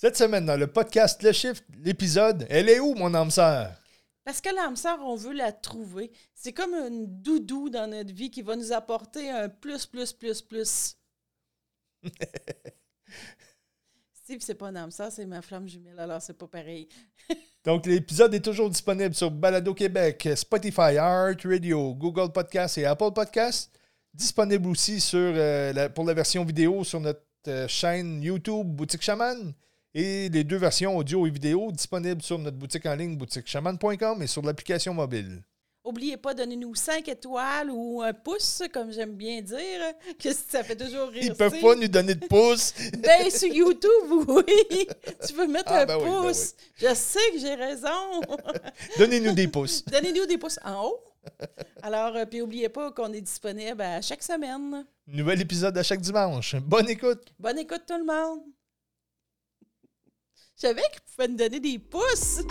Cette semaine, dans le podcast Le Shift, l'épisode Elle est où, mon âme sœur? Parce que l'âme sœur, on veut la trouver. C'est comme un doudou dans notre vie qui va nous apporter un plus, plus, plus, plus. Steve, c'est pas un âme sœur, c'est ma flamme jumelle, alors c'est pas pareil. Donc, l'épisode est toujours disponible sur Balado Québec, Spotify, Art Radio, Google Podcast et Apple Podcast. Disponible aussi sur, euh, la- pour la version vidéo sur notre euh, chaîne YouTube Boutique Chaman. Et les deux versions audio et vidéo disponibles sur notre boutique en ligne boutiquechaman.com et sur l'application mobile. Oubliez pas, donnez-nous 5 étoiles ou un pouce, comme j'aime bien dire, que ça fait toujours rire. Ils peuvent Steve. pas nous donner de pouces. Ben, sur YouTube, oui. Tu peux mettre Ah, un ben oui, ben pouce. Je sais que j'ai raison. Donnez-nous des pouces. Donnez-nous des pouces en haut. Alors, euh, puis n'oubliez pas qu'on est disponible à chaque semaine. Nouvel épisode à chaque dimanche. Bonne écoute. Bonne écoute, tout le monde. Je savais qu'ils pouvaient nous donner des pouces.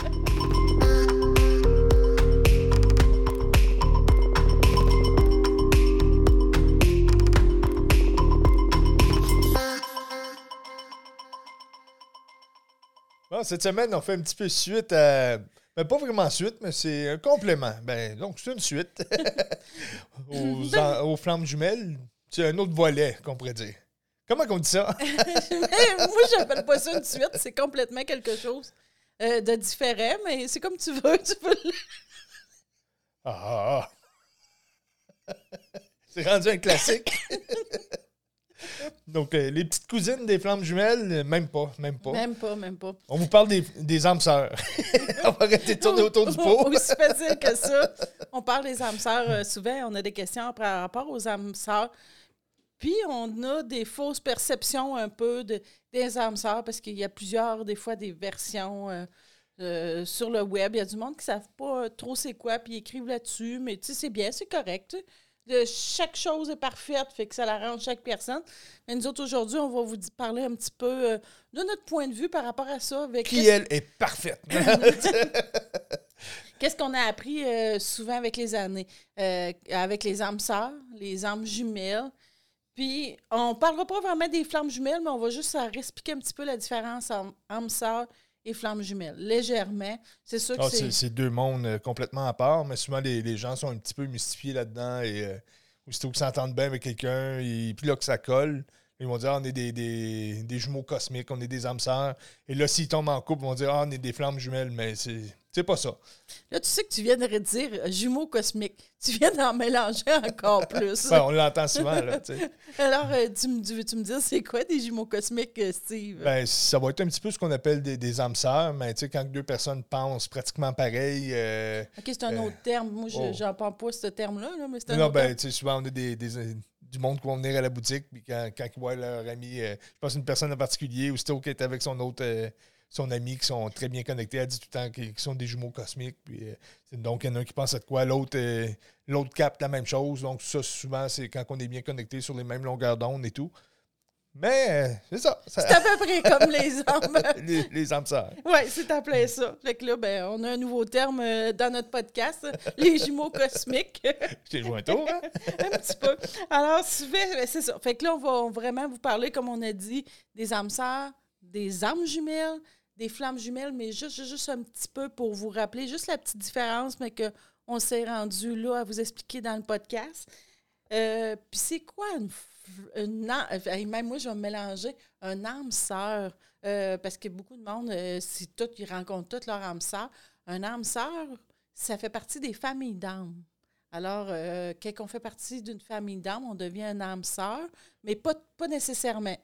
Bon, cette semaine, on fait un petit peu suite à. Ben, pas vraiment suite, mais c'est un complément. Ben, donc, c'est une suite aux, en- aux flammes jumelles. C'est un autre volet, qu'on pourrait dire. Comment qu'on dit ça? Moi, j'appelle pas ça une suite. C'est complètement quelque chose euh, de différent, mais c'est comme tu veux. Tu peux le- Ah! ah. c'est rendu un classique. donc, euh, les petites cousines des flammes jumelles, euh, même pas, même pas. Même pas, même pas. On vous parle des, des âmes sœurs. on va arrêter de tourner autour du pot. Aussi facile que ça. On parle des âmes sœurs euh, souvent. On a des questions par rapport aux âmes sœurs. Puis, on a des fausses perceptions un peu de, des âmes sœurs parce qu'il y a plusieurs, des fois, des versions euh, euh, sur le web. Il y a du monde qui ne savent pas trop c'est quoi, puis ils écrivent là-dessus. Mais tu sais, c'est bien, c'est correct. De, chaque chose est parfaite, fait que ça l'arrange chaque personne. Mais nous autres, aujourd'hui, on va vous parler un petit peu euh, de notre point de vue par rapport à ça. Avec Qui, elle, est parfaite. Qu'est-ce qu'on a appris euh, souvent avec les années? Euh, avec les âmes sœurs, les âmes jumelles. Puis, on parlera pas vraiment des flammes jumelles, mais on va juste expliquer un petit peu la différence entre âmes sœurs et flammes jumelles. Légèrement. C'est sûr que Ah, c'est... c'est deux mondes euh, complètement à part, mais souvent les, les gens sont un petit peu mystifiés là-dedans et euh, aussitôt qu'ils s'entendent bien avec quelqu'un, et puis là que ça colle, ils vont dire ah, on est des, des, des jumeaux cosmiques, on est des âmes sœurs. Et là, s'ils tombent en couple, ils vont dire ah, on est des flammes jumelles, mais c'est c'est pas ça. Là, tu sais que tu viens de redire euh, jumeaux cosmiques. Tu viens d'en mélanger encore plus. Ben, on l'entend souvent, là, tu sais. Alors, euh, tu veux-tu me dire, c'est quoi des jumeaux cosmiques, euh, Steve? Ben, ça va être un petit peu ce qu'on appelle des, des âmes sœurs, mais tu sais, quand deux personnes pensent pratiquement pareil, euh, OK, c'est un euh, autre terme. Moi, je oh. n'en parle pas ce terme-là, là, mais c'est un Non, autre ben, tu sais, souvent, on a des, des- du monde qui vont venir à la boutique, puis quand, quand ils voient leur ami, euh, je pense une personne en particulier, aussitôt qu'elle est avec son autre, euh, son ami, qui sont très bien connectés, elle dit tout le temps qu'ils sont des jumeaux cosmiques, puis euh, donc il y en a un qui pense à de quoi, l'autre euh, l'autre capte la même chose, donc ça, souvent, c'est quand on est bien connectés sur les mêmes longueurs d'onde et tout. Mais, euh, c'est ça, ça- C'est à peu près comme les âmes. les, les âmes sœurs. Oui, c'est appelé ça. Fait que là, ben, on a un nouveau terme euh, dans notre podcast, les jumeaux cosmiques. J'ai joué un tour, hein? un petit peu. Alors, ben, c'est ça. Fait que là, on va vraiment vous parler, comme on a dit, des âmes sœurs, des âmes jumelles, des flammes jumelles, mais juste, juste, un petit peu pour vous rappeler, juste la petite différence, mais qu'on s'est rendu là à vous expliquer dans le podcast. Euh, Puis c'est quoi une, une âme- euh, même moi, je vais me mélanger un âme sœur? euh, parce que beaucoup de monde, si tout, ils rencontrent toutes leur âme sœur. Un âme sœur, ça fait partie des familles d'âmes. Alors, quand on fait partie d'une famille d'âmes, on devient un âme sœur, mais pas, pas nécessairement.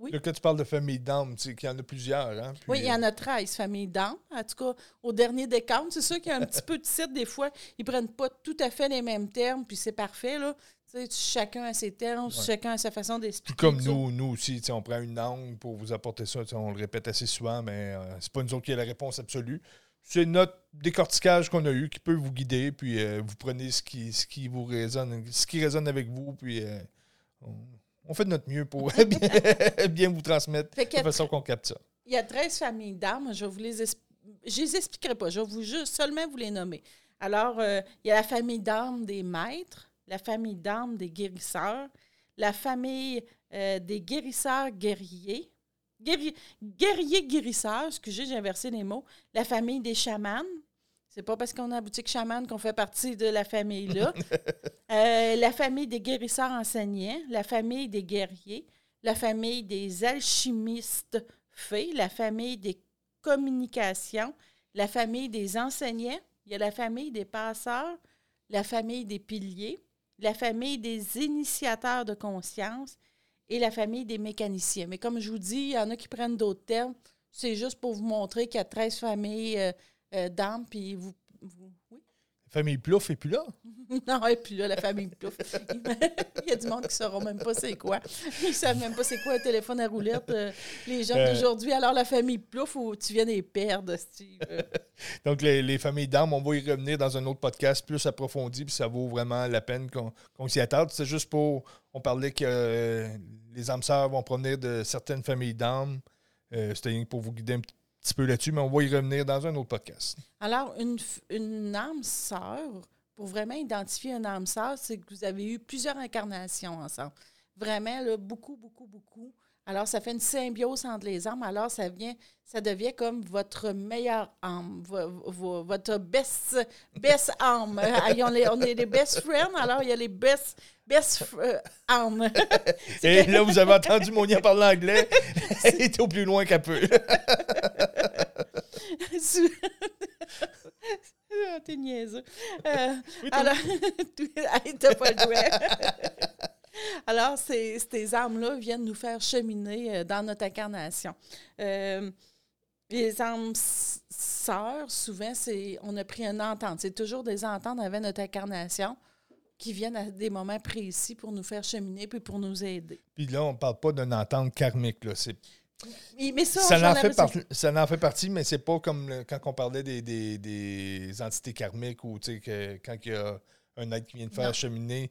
Oui. Là, quand tu parles de famille d'âmes, tu sais qu'il y en a plusieurs, hein? puis, oui, il y en a 13 familles d'âmes. En tout cas, au dernier décompte, c'est sûr qu'il y a un petit peu de site, des fois, ils prennent pas tout à fait les mêmes termes, puis c'est parfait, là. Tu sais, chacun a ses termes, Ouais. chacun a sa façon Puis d'expliquer. comme tout. nous, nous aussi, tu sais, on prend une langue pour vous apporter ça. On le répète assez souvent, mais euh, c'est pas nous autres qui avons la réponse absolue. C'est notre décortiquage qu'on a eu qui peut vous guider, puis euh, vous prenez ce qui, ce qui vous résonne, ce qui résonne avec vous, puis euh, on, fait de notre mieux pour bien, bien vous transmettre Fait de la façon qu'on capte ça. Il y a 13 familles d'âmes. Je vous les es- je les expliquerai pas. Je vais vous juste seulement vous les nommer. Alors, euh, il y a la famille d'âmes des maîtres, la famille d'âmes des guérisseurs, la famille euh, des guérisseurs guerriers, guerrier, guerrier guérisseur, excusez, j'ai inversé les mots, la famille des chamans. C'est pas parce qu'on a la boutique chaman qu'on fait partie de la famille-là. Euh, la famille des guérisseurs enseignants, la famille des guerriers, la famille des alchimistes fées, la famille des communications, la famille des enseignants, il y a la famille des passeurs, la famille des piliers, la famille des initiateurs de conscience et la famille des mécaniciens. Mais comme je vous dis, il y en a qui prennent d'autres termes. C'est juste pour vous montrer qu'il y a 13 familles euh, euh, d'âmes, puis vous, vous- Oui? La famille Plouf est plus là. non, et puis là, la famille Plouf. il y a du monde qui ne saura même pas c'est quoi. Ils ne savent même pas c'est quoi un téléphone à roulette. euh, les gens Euh. d'aujourd'hui, alors la famille Plouf, où tu viens des perdre, Steve? Donc, les, les familles d'âmes, on va y revenir dans un autre podcast plus approfondi, puis ça vaut vraiment la peine qu'on s'y attarde. C'est juste pour. On parlait que euh, les âmes sœurs vont provenir de certaines familles d'âmes. C'était pour vous guider un petit peu là-dessus, mais on va y revenir dans un autre podcast. Alors, une, âme sœur, pour vraiment identifier une âme sœur, c'est que vous avez eu plusieurs incarnations ensemble. Vraiment, là, beaucoup, beaucoup, beaucoup. Alors, ça fait une symbiose entre les âmes. Alors, ça vient, ça devient comme votre meilleure âme, vo- vo- votre best, best âme. On, est, on est les best friends, alors il y a les best, best euh, âmes. Et là, vous avez entendu Monia parler anglais. Elle était au plus loin qu'elle peut. Sou- Ah, T'es niaiseux. Euh, Oui, alors, t'as pas le. Alors, ces, ces âmes-là viennent nous faire cheminer euh, dans notre incarnation. Euh, les âmes sœurs, souvent, c'est on a pris une entente. C'est toujours des ententes avec notre incarnation qui viennent à des moments précis pour nous faire cheminer puis pour nous aider. Puis là, on parle pas d'une entente karmique. Là. C'est Mais ça, en, fait avais- par- ça en fait partie, mais c'est pas comme le- quand on parlait des, des- des entités karmiques ou que quand il y a un être qui vient de faire Non. cheminer,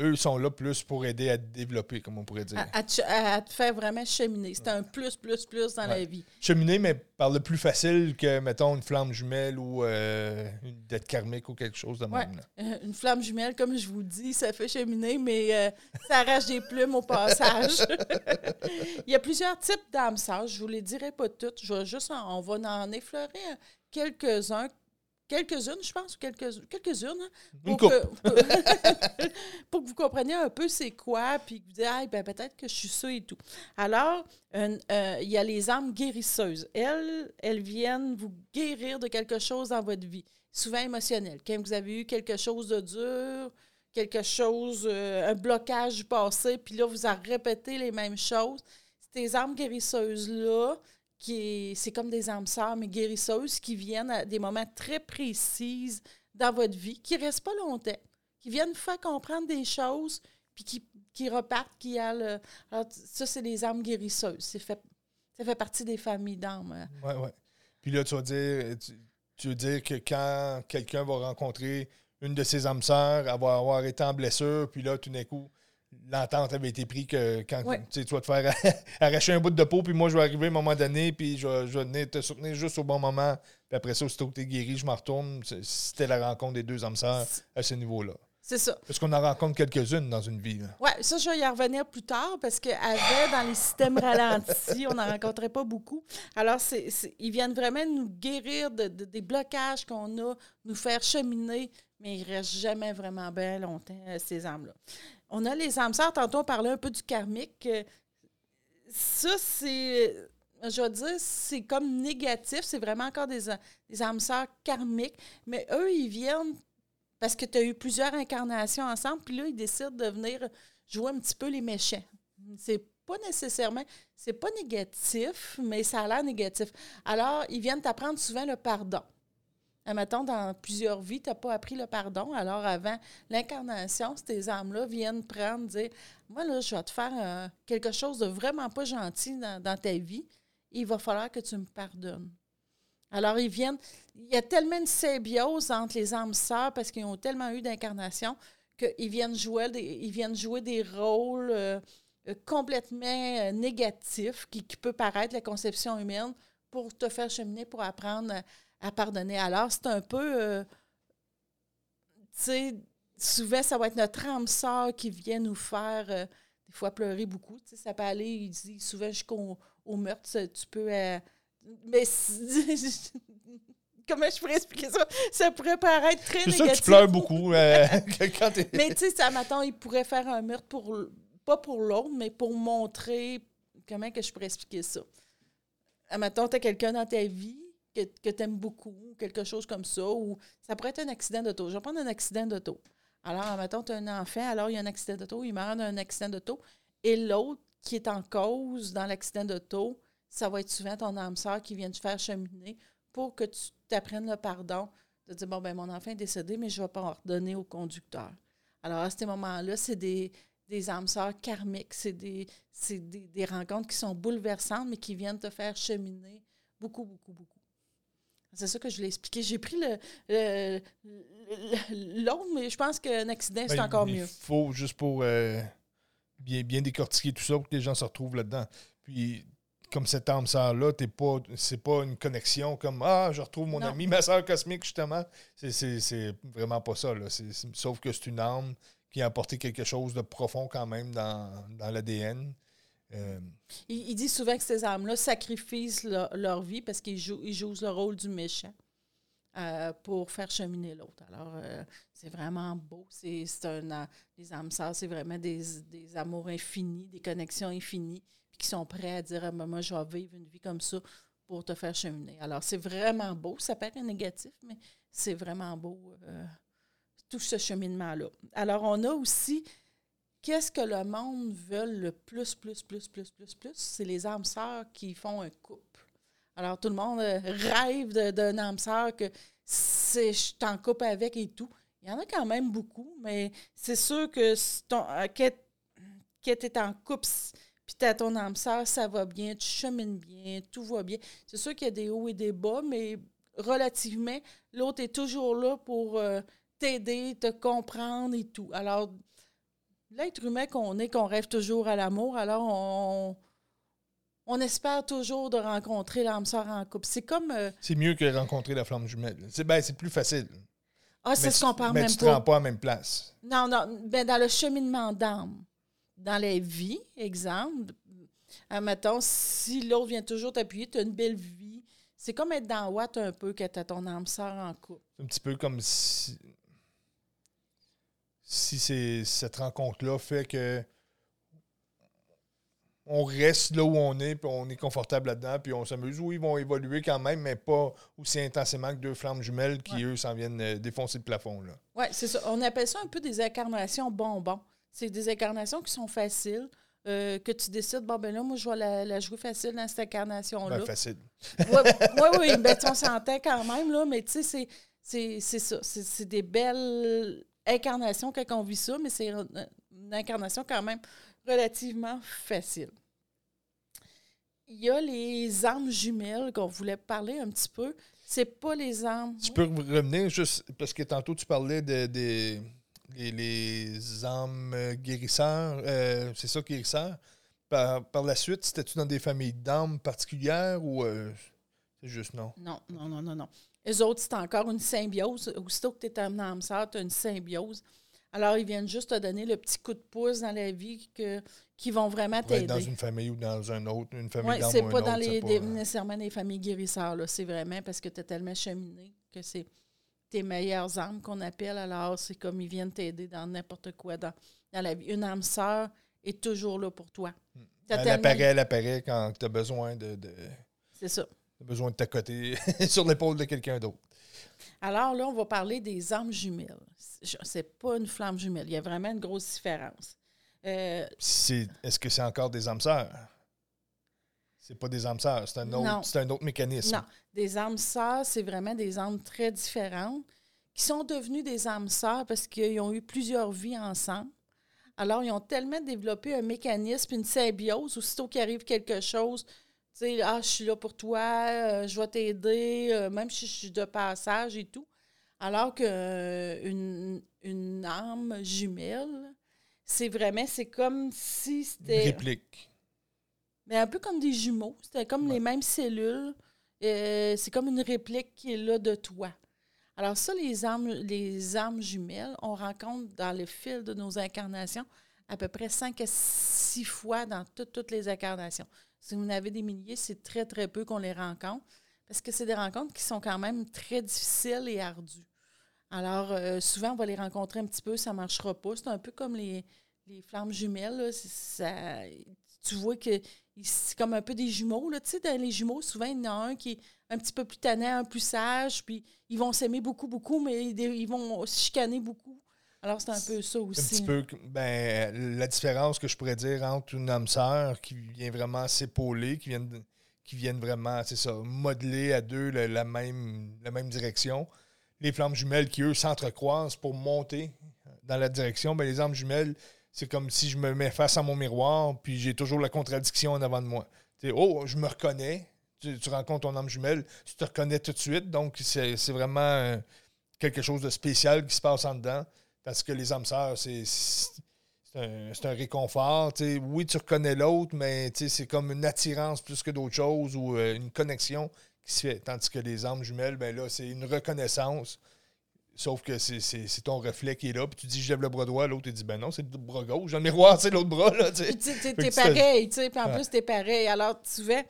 eux sont là plus pour aider à développer, comme on pourrait dire. à, à te, à te faire vraiment cheminer. C'est un plus, plus, plus dans la vie. Cheminer, mais par le plus facile que, mettons, une flamme jumelle ou euh, une dette karmique ou quelque chose de Ouais. même. là. Euh, Une flamme jumelle, comme je vous dis, ça fait cheminer, mais euh, ça arrache des plumes au passage. Il y a plusieurs types d'âmes sœurs. Je ne vous les dirai pas toutes. Je vais juste en- on va en effleurer quelques-uns. Quelques-unes, je pense, ou quelques, quelques-unes. hein, Une pour, coupe. que, pour que vous compreniez un peu c'est quoi, puis que vous dites, ah, ben, peut-être que je suis ça et tout. Alors, euh, il y a les âmes guérisseuses. Elles, elles viennent vous guérir de quelque chose dans votre vie, souvent émotionnel. Quand vous avez eu quelque chose de dur, quelque chose, euh, un blocage du passé, puis là, vous en répétez les mêmes choses. Ces âmes guérisseuses-là, c'est comme des âmes sœurs, mais guérisseuses, qui viennent à des moments très précis dans votre vie, qui ne restent pas longtemps, qui viennent faire comprendre des choses, puis qui, qui repartent, qui a le... Alors, ça, c'est des âmes guérisseuses. Ça fait partie des familles d'âmes. hein. Ouais, ouais. Puis là, tu vas dire, tu, tu veux dire que quand quelqu'un va rencontrer une de ses âmes sœurs, elle avoir été en blessure, puis là, tout d'un coup, l'entente avait été prise que quand Ouais. tu vas te faire arracher un bout de peau, puis moi, je vais arriver à un moment donné, puis je, vais- je vais venir te soutenir juste au bon moment. Puis après ça, aussitôt que tu es guéri, je m'en retourne. C'était la rencontre des deux âmes sœurs à ce niveau-là. C'est ça. Parce qu'on en rencontre quelques-unes dans une vie. Oui, ça, je vais y revenir plus tard parce qu'avant, dans les systèmes ralentis, on n'en rencontrait pas beaucoup. Alors, c'est, c'est- ils viennent vraiment nous guérir de, de- des blocages qu'on a, nous faire cheminer, mais ils ne restent jamais vraiment bien longtemps, euh, ces âmes-là. On a les âmes sœurs, tantôt on parlait un peu du karmique. Euh, Ça, c'est, je vais dire, c'est comme négatif, c'est vraiment encore des, des âmes sœurs karmiques, mais eux, ils viennent parce que tu as eu plusieurs incarnations ensemble, puis là, ils décident de venir jouer un petit peu les méchants. C'est pas nécessairement, c'est pas négatif, mais ça a l'air négatif. Alors, ils viennent t'apprendre souvent le pardon. Admettons, dans plusieurs vies, tu n'as pas appris le pardon. Alors, avant l'incarnation, ces âmes-là viennent prendre, dire Moi, là, je vais te faire euh, quelque chose de vraiment pas gentil dans, dans ta vie. Il va falloir que tu me pardonnes. Alors, ils viennent. Il y a tellement de symbiose entre les âmes sœurs parce qu'ils ont tellement eu d'incarnation qu'ils viennent jouer des, ils viennent jouer des rôles euh, complètement euh, négatifs qui, peut paraître la conception humaine pour te faire cheminer, pour apprendre à, pardonner. Alors, c'est un peu. euh, tu sais, souvent, ça va être notre âme sœur qui vient nous faire. des fois pleurer beaucoup. Tu sais, ça peut aller, il dit souvent jusqu'au au meurtre, tu peux. Mais. Comment je pourrais expliquer ça? Ça pourrait paraître très C'est négatif. ça que tu pleures beaucoup euh, quand t'es- Mais tu sais, ça, mettons, il pourrait faire un meurtre pour. Pas pour l'autre, mais pour montrer. Comment que je pourrais expliquer ça? Mettons, tu as quelqu'un dans ta vie que, que tu aimes beaucoup, quelque chose comme ça, ou ça pourrait être un accident d'auto. Je vais prendre un accident d'auto. Alors, mettons, tu as un enfant, alors il y a un accident d'auto, il meurt d'un accident d'auto, et l'autre qui est en cause dans l'accident d'auto, ça va être souvent ton âme sœur qui vient te faire cheminer pour que tu t'apprennes le pardon, de dire, bon, ben mon enfant est décédé, mais je ne vais pas ordonner au conducteur. Alors, à ces moments-là, c'est des, des âmes sœurs karmiques, c'est des, c'est des, des rencontres qui sont bouleversantes, mais qui viennent te faire cheminer beaucoup, beaucoup, beaucoup. C'est ça que je voulais expliquer. J'ai pris le, l'autre, mais je pense qu'un accident, c'est Ben, encore il mieux. faut, juste pour euh, bien, bien décortiquer tout ça, pour que les gens se retrouvent là-dedans. Puis, comme cette âme sœur-là, t'es pas, c'est pas une connexion comme Ah, je retrouve mon Non. ami, ma sœur cosmique, justement. C'est, c'est, c'est vraiment pas ça. Là. Sauf que c'est une âme qui a apporté quelque chose de profond quand même dans, dans l'ADN. Euh, Il, il dit souvent que ces âmes-là sacrifient leur, leur vie parce qu'ils jouent, ils jouent le rôle du méchant euh, pour faire cheminer l'autre. Alors, euh, c'est vraiment beau. C'est, c'est un, les âmes sœurs, c'est vraiment des, des amours infinis, des connexions infinies, qui sont prêts à dire ah, ben, Moi, je vais vivre une vie comme ça pour te faire cheminer. Alors, c'est vraiment beau. Ça paraît négatif, mais c'est vraiment beau, euh, tout ce cheminement-là. Alors, on a aussi qu'est-ce que le monde veut le plus, plus, plus, plus, plus, plus? C'est les âmes sœurs qui font un couple. Alors, tout le monde euh, rêve d'un âme sœur que c'est, je t'en couple avec et tout. Il y en a quand même beaucoup, mais c'est sûr que si ton, euh, que, que tu es en couple, puis tu as ton âme sœur, ça va bien, tu chemines bien, tout va bien. C'est sûr qu'il y a des hauts et des bas, mais relativement, l'autre est toujours là pour euh, t'aider, te comprendre et tout. Alors, l'être humain qu'on est, qu'on rêve toujours à l'amour, alors on, on espère toujours de rencontrer l'âme sœur en couple. C'est comme... euh, c'est mieux que rencontrer la flamme jumelle. C'est, ben, plus facile. ah, c'est Mais ce qu'on parle mais même tu te pas. rends pas à la même place. Non, non, ben dans le cheminement d'âme, dans la vie, exemple, admettons, si l'autre vient toujours t'appuyer, tu as une belle vie, c'est comme être dans Watt un peu que tu as ton âme sœur en couple. C'est un petit peu comme si, si cette rencontre-là fait que on reste là où on est, puis on est confortable là-dedans, puis on s'amuse. Oui, ils vont évoluer quand même, mais pas aussi intensément que deux flammes jumelles qui, Ouais. eux, s'en viennent euh, défoncer le plafond. Oui, c'est ça. On appelle ça un peu des incarnations bonbons. C'est des incarnations qui sont faciles, euh, que tu décides, bon, ben là, moi, je vais la, la jouer facile dans cette incarnation-là. Ben, facile. Oui, oui, oui. Ben, on s'entend quand même, là, mais tu sais, c'est- ça. C'est des belles incarnations quand on vit ça, mais c'est une incarnation quand même relativement facile. Il y a les âmes jumelles qu'on voulait parler un petit peu. C'est pas les âmes. Tu peux revenir juste parce que tantôt tu parlais de, des les, les âmes euh, guérisseurs. euh, c'est ça, guérisseurs. Par, par la suite, c'était-tu dans des familles d'âmes particulières ou euh, c'est juste non? Non, non, non, non, non. Les autres, c'est encore une symbiose. Aussitôt que tu es un âme sœur, tu as une symbiose. Alors, ils viennent juste te donner le petit coup de pouce dans la vie que, qui vont vraiment être dans t'aider. une famille ou dans un autre, une famille Oui, d'âmes c'est ou un autre, dans les, pas, des- euh, nécessairement des familles guérisseurs. là. C'est vraiment parce que tu as tellement cheminé que c'est tes meilleures âmes qu'on appelle. Alors, c'est comme ils viennent t'aider dans n'importe quoi dans, dans la vie. Une âme sœur est toujours là pour toi. T'as Elle tellement- apparaît, elle apparaît quand tu as besoin de, de, C'est ça. t'as besoin de t'accoter sur l'épaule de quelqu'un d'autre. Alors là, on va parler des âmes jumelles. C'est pas une flamme jumelle. Il y a vraiment une grosse différence. Euh, est-ce que c'est encore des âmes sœurs? C'est pas des âmes sœurs, c'est un autre, c'est un autre mécanisme. non, des âmes sœurs, c'est vraiment des âmes très différentes qui sont devenues des âmes sœurs parce qu'ils ont eu plusieurs vies ensemble. Alors, ils ont tellement développé un mécanisme, une symbiose, aussitôt qu'il arrive quelque chose, tu sais, ah, je suis là pour toi, euh, je vais t'aider, euh, même si je suis de passage et tout. Alors qu'une une âme jumelle, c'est vraiment, c'est comme si Une c'était. réplique. Mais un peu comme des jumeaux. C'était comme Ouais. les mêmes cellules. Euh, c'est comme une réplique qui est là de toi. Alors ça, les âmes, les âmes jumelles, on rencontre dans le fil de nos incarnations à peu près 5 à 6 fois dans toutes toutes les incarnations. Si vous en avez des milliers, c'est très, très peu qu'on les rencontre parce que c'est des rencontres qui sont quand même très difficiles et ardues. Alors, euh, souvent, on va les rencontrer un petit peu, ça ne marchera pas. C'est un peu comme les, flammes jumelles. Ça, tu vois que c'est comme un peu des jumeaux. Là. Tu sais, dans les jumeaux, souvent, il y en a un qui est un petit peu plus tannant, un plus sage, puis ils vont s'aimer beaucoup, beaucoup, mais ils, vont se chicaner beaucoup. Alors, c'est un peu ça aussi. Un petit peu, ben, la différence que je pourrais dire entre une âme sœur qui vient vraiment s'épauler, qui vient, qui viennent vraiment, c'est ça, modeler à deux la, même, la même direction. Les flammes jumelles qui, eux, s'entrecroisent pour monter dans la direction, ben, les âmes jumelles, c'est comme si je me mets face à mon miroir, puis j'ai toujours la contradiction en avant de moi. oh, je me reconnais. Tu, rencontres ton âme jumelle, tu te reconnais tout de suite. Donc, c'est vraiment euh, quelque chose de spécial qui se passe en dedans. Parce que les âmes sœurs, c'est un, réconfort. oui, tu reconnais l'autre, mais c'est comme une attirance plus que d'autres choses ou euh, une connexion qui se fait. Tandis que les âmes jumelles, ben là, c'est une reconnaissance. Sauf que c'est ton reflet qui est là. Puis tu dis, je lève le bras droit. L'autre, il dit, ben non, c'est le bras gauche. Dans le miroir, c'est l'autre bras. Là, t'es pareil. tu sais. Puis en plus, t'es pareil. Alors, tu vois,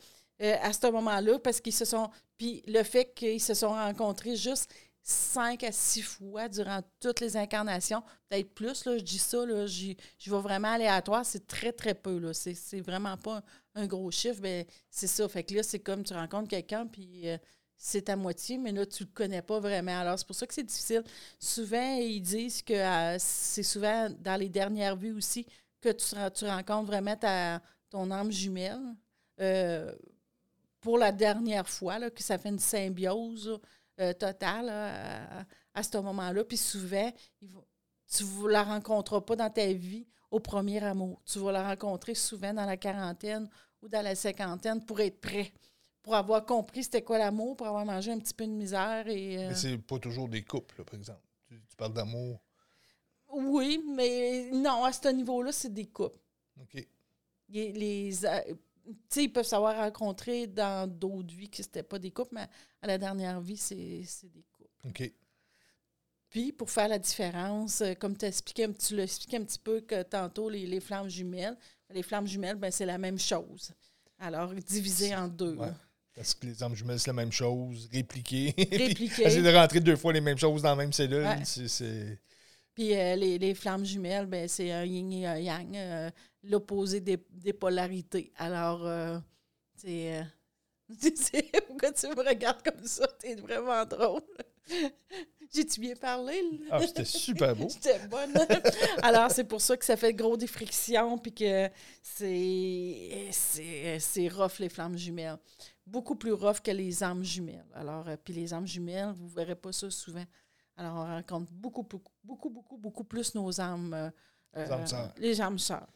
euh, à ce moment-là, parce qu'ils se sont. Puis le fait qu'ils se sont rencontrés juste cinq à six fois durant toutes les incarnations, peut-être plus, là, je dis ça, là, je vais vraiment aléatoire, c'est très, très peu. Là. C'est, vraiment pas un, gros chiffre, mais c'est ça. Fait que là, c'est comme tu rencontres quelqu'un, puis euh, c'est à moitié, mais là, tu ne le connais pas vraiment. Alors, c'est pour ça que c'est difficile. Souvent, ils disent que euh, c'est souvent dans les dernières vues aussi que tu, tu rencontres vraiment ta, ton âme jumelle. Euh, pour la dernière fois, là, que ça fait une symbiose euh, totale à, ce moment-là. Puis souvent, tu ne la rencontreras pas dans ta vie au premier amour. Tu vas la rencontrer souvent dans la quarantaine ou dans la cinquantaine pour être prêt pour avoir compris c'était quoi l'amour, pour avoir mangé un petit peu de misère. Et, euh, Mais c'est pas toujours des couples, par exemple. Tu, parles d'amour. Oui, mais non, à ce niveau-là, c'est des couples. OK. Les, les euh, ils peuvent savoir rencontrer dans d'autres vies que c'était pas des couples, mais à la dernière vie, c'est des couples. OK. Puis, pour faire la différence, euh, comme tu expliqué, tu l'as expliqué un petit peu que tantôt, les, les flammes jumelles, les flammes jumelles, ben, c'est la même chose. Alors, divisé en deux. Parce que les âmes jumelles, c'est la même chose, répliqué. Répliqué. Essayer de rentrer deux fois les mêmes choses dans la même cellule, c'est... Puis euh, les, les, flammes jumelles, ben, c'est un yin et un yang, euh, l'opposé des, des, polarités. Alors, euh, c'est... Pourquoi tu me regardes comme ça? T'es vraiment drôle. J'ai-tu bien parlé? Ah, c'était super beau. J'étais bonne. Alors, c'est pour ça que ça fait gros des frictions, puis que c'est, c'est, rough, les flammes jumelles beaucoup plus rough que les âmes jumelles. Alors, euh, puis les âmes jumelles, vous ne verrez pas ça souvent. Alors, on rencontre beaucoup, beaucoup, beaucoup, beaucoup, beaucoup plus nos âmes. Euh, les âmes sœurs. Les âmes sœurs.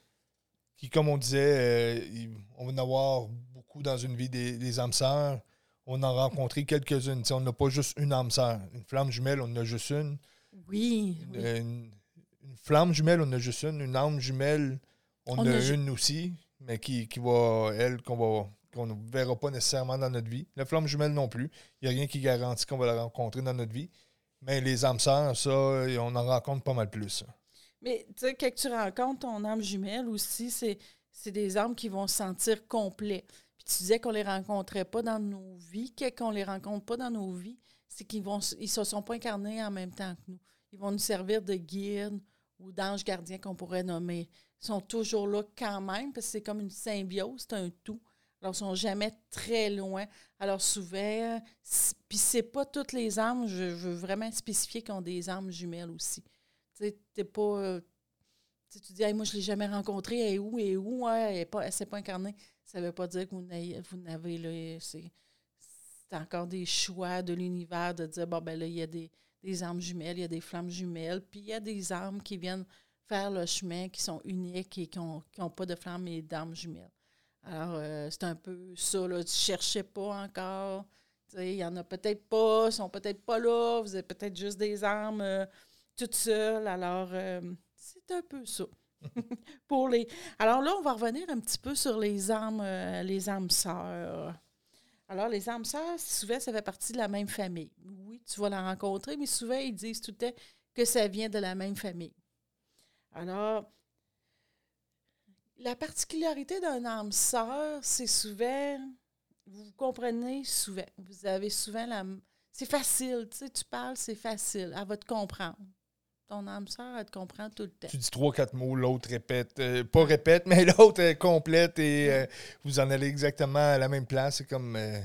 Qui, comme on disait, euh, on va en avoir beaucoup dans une vie des, âmes sœurs. On en a rencontré quelques-unes. on n'a pas juste une âme sœur. Une flamme jumelle, on en a juste une. Oui. Une, flamme jumelle, on en a juste une. Une âme jumelle, on, en a, une aussi, mais qui, qui va, elle, qu'on va qu'on ne verra pas nécessairement dans notre vie. La flamme jumelle non plus. Il n'y a rien qui garantit qu'on va la rencontrer dans notre vie. Mais les âmes sœurs, ça, on en rencontre pas mal plus. Mais tu sais, quand tu rencontres ton âme jumelle aussi, c'est, des âmes qui vont se sentir complets. Puis tu disais qu'on ne les rencontrait pas dans nos vies. Qu'on ne les rencontre pas dans nos vies, c'est qu'ils ne ils se sont pas incarnés en même temps que nous. Ils vont nous servir de guide ou d'ange gardien qu'on pourrait nommer. Ils sont toujours là quand même, parce que c'est comme une symbiose, c'est un tout. Alors, ils sont jamais très loin. Alors, souvent, puis c'est pas toutes les âmes, je veux vraiment spécifier qu'ils ont des âmes jumelles aussi. Tu sais, t'es pas... Euh, tu dis, moi, je l'ai jamais rencontrée, elle est où, elle est où, elle ne pas, s'est pas incarnée. Ça veut pas dire que vous n'avez, là, c'est, encore des choix de l'univers de dire, bon, ben là, il y a des, des âmes jumelles, il y a des flammes jumelles, puis il y a des âmes qui viennent faire le chemin, qui sont uniques et qui n'ont qui ont pas de flammes et d'âmes jumelles. Alors, euh, c'est un peu ça, là. Tu cherchais pas encore. Il y en a peut-être pas, ils sont peut-être pas là, vous êtes peut-être juste des âmes euh, toutes seules. Alors, euh, c'est un peu ça. Pour les... Alors là, on va revenir un petit peu sur les âmes, les âmes sœurs. Alors, les âmes sœurs, souvent, ça fait partie de la même famille. Oui, tu vas la rencontrer, mais souvent, ils disent tout le temps que ça vient de la même famille. Alors, la particularité d'un âme sœur, c'est souvent, vous comprenez souvent, vous avez souvent la... C'est facile, tu sais, tu parles, c'est facile, elle va te comprendre. Ton âme sœur, elle te comprend tout le temps. Tu dis trois, quatre mots, l'autre répète. Euh, pas répète, mais l'autre est complète et euh, vous en allez exactement à la même place. C'est comme... euh,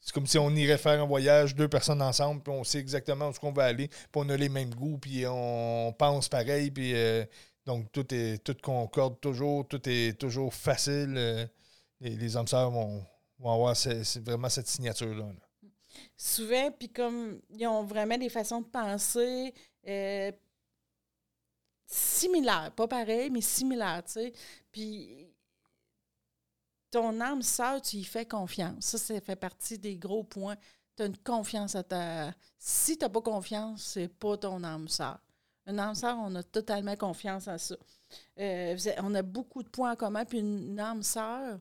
c'est comme si on irait faire un voyage, deux personnes ensemble, puis on sait exactement où on va aller, puis on a les mêmes goûts, puis on pense pareil, puis euh, donc tout est tout concorde toujours, tout est toujours facile. euh, les, les hommes sœurs vont, avoir vraiment cette signature-là. là. Souvent, puis comme ils ont vraiment des façons de penser euh, similaires, pas pareil, mais similaires, tu sais. Puis ton âme sœur, tu y fais confiance. Ça, ça fait partie des gros points. Tu as une confiance à ta. Si tu n'as pas confiance, c'est pas ton âme sœur. Une âme sœur, on a totalement confiance en ça. Euh, on a beaucoup de points en commun, puis une âme sœur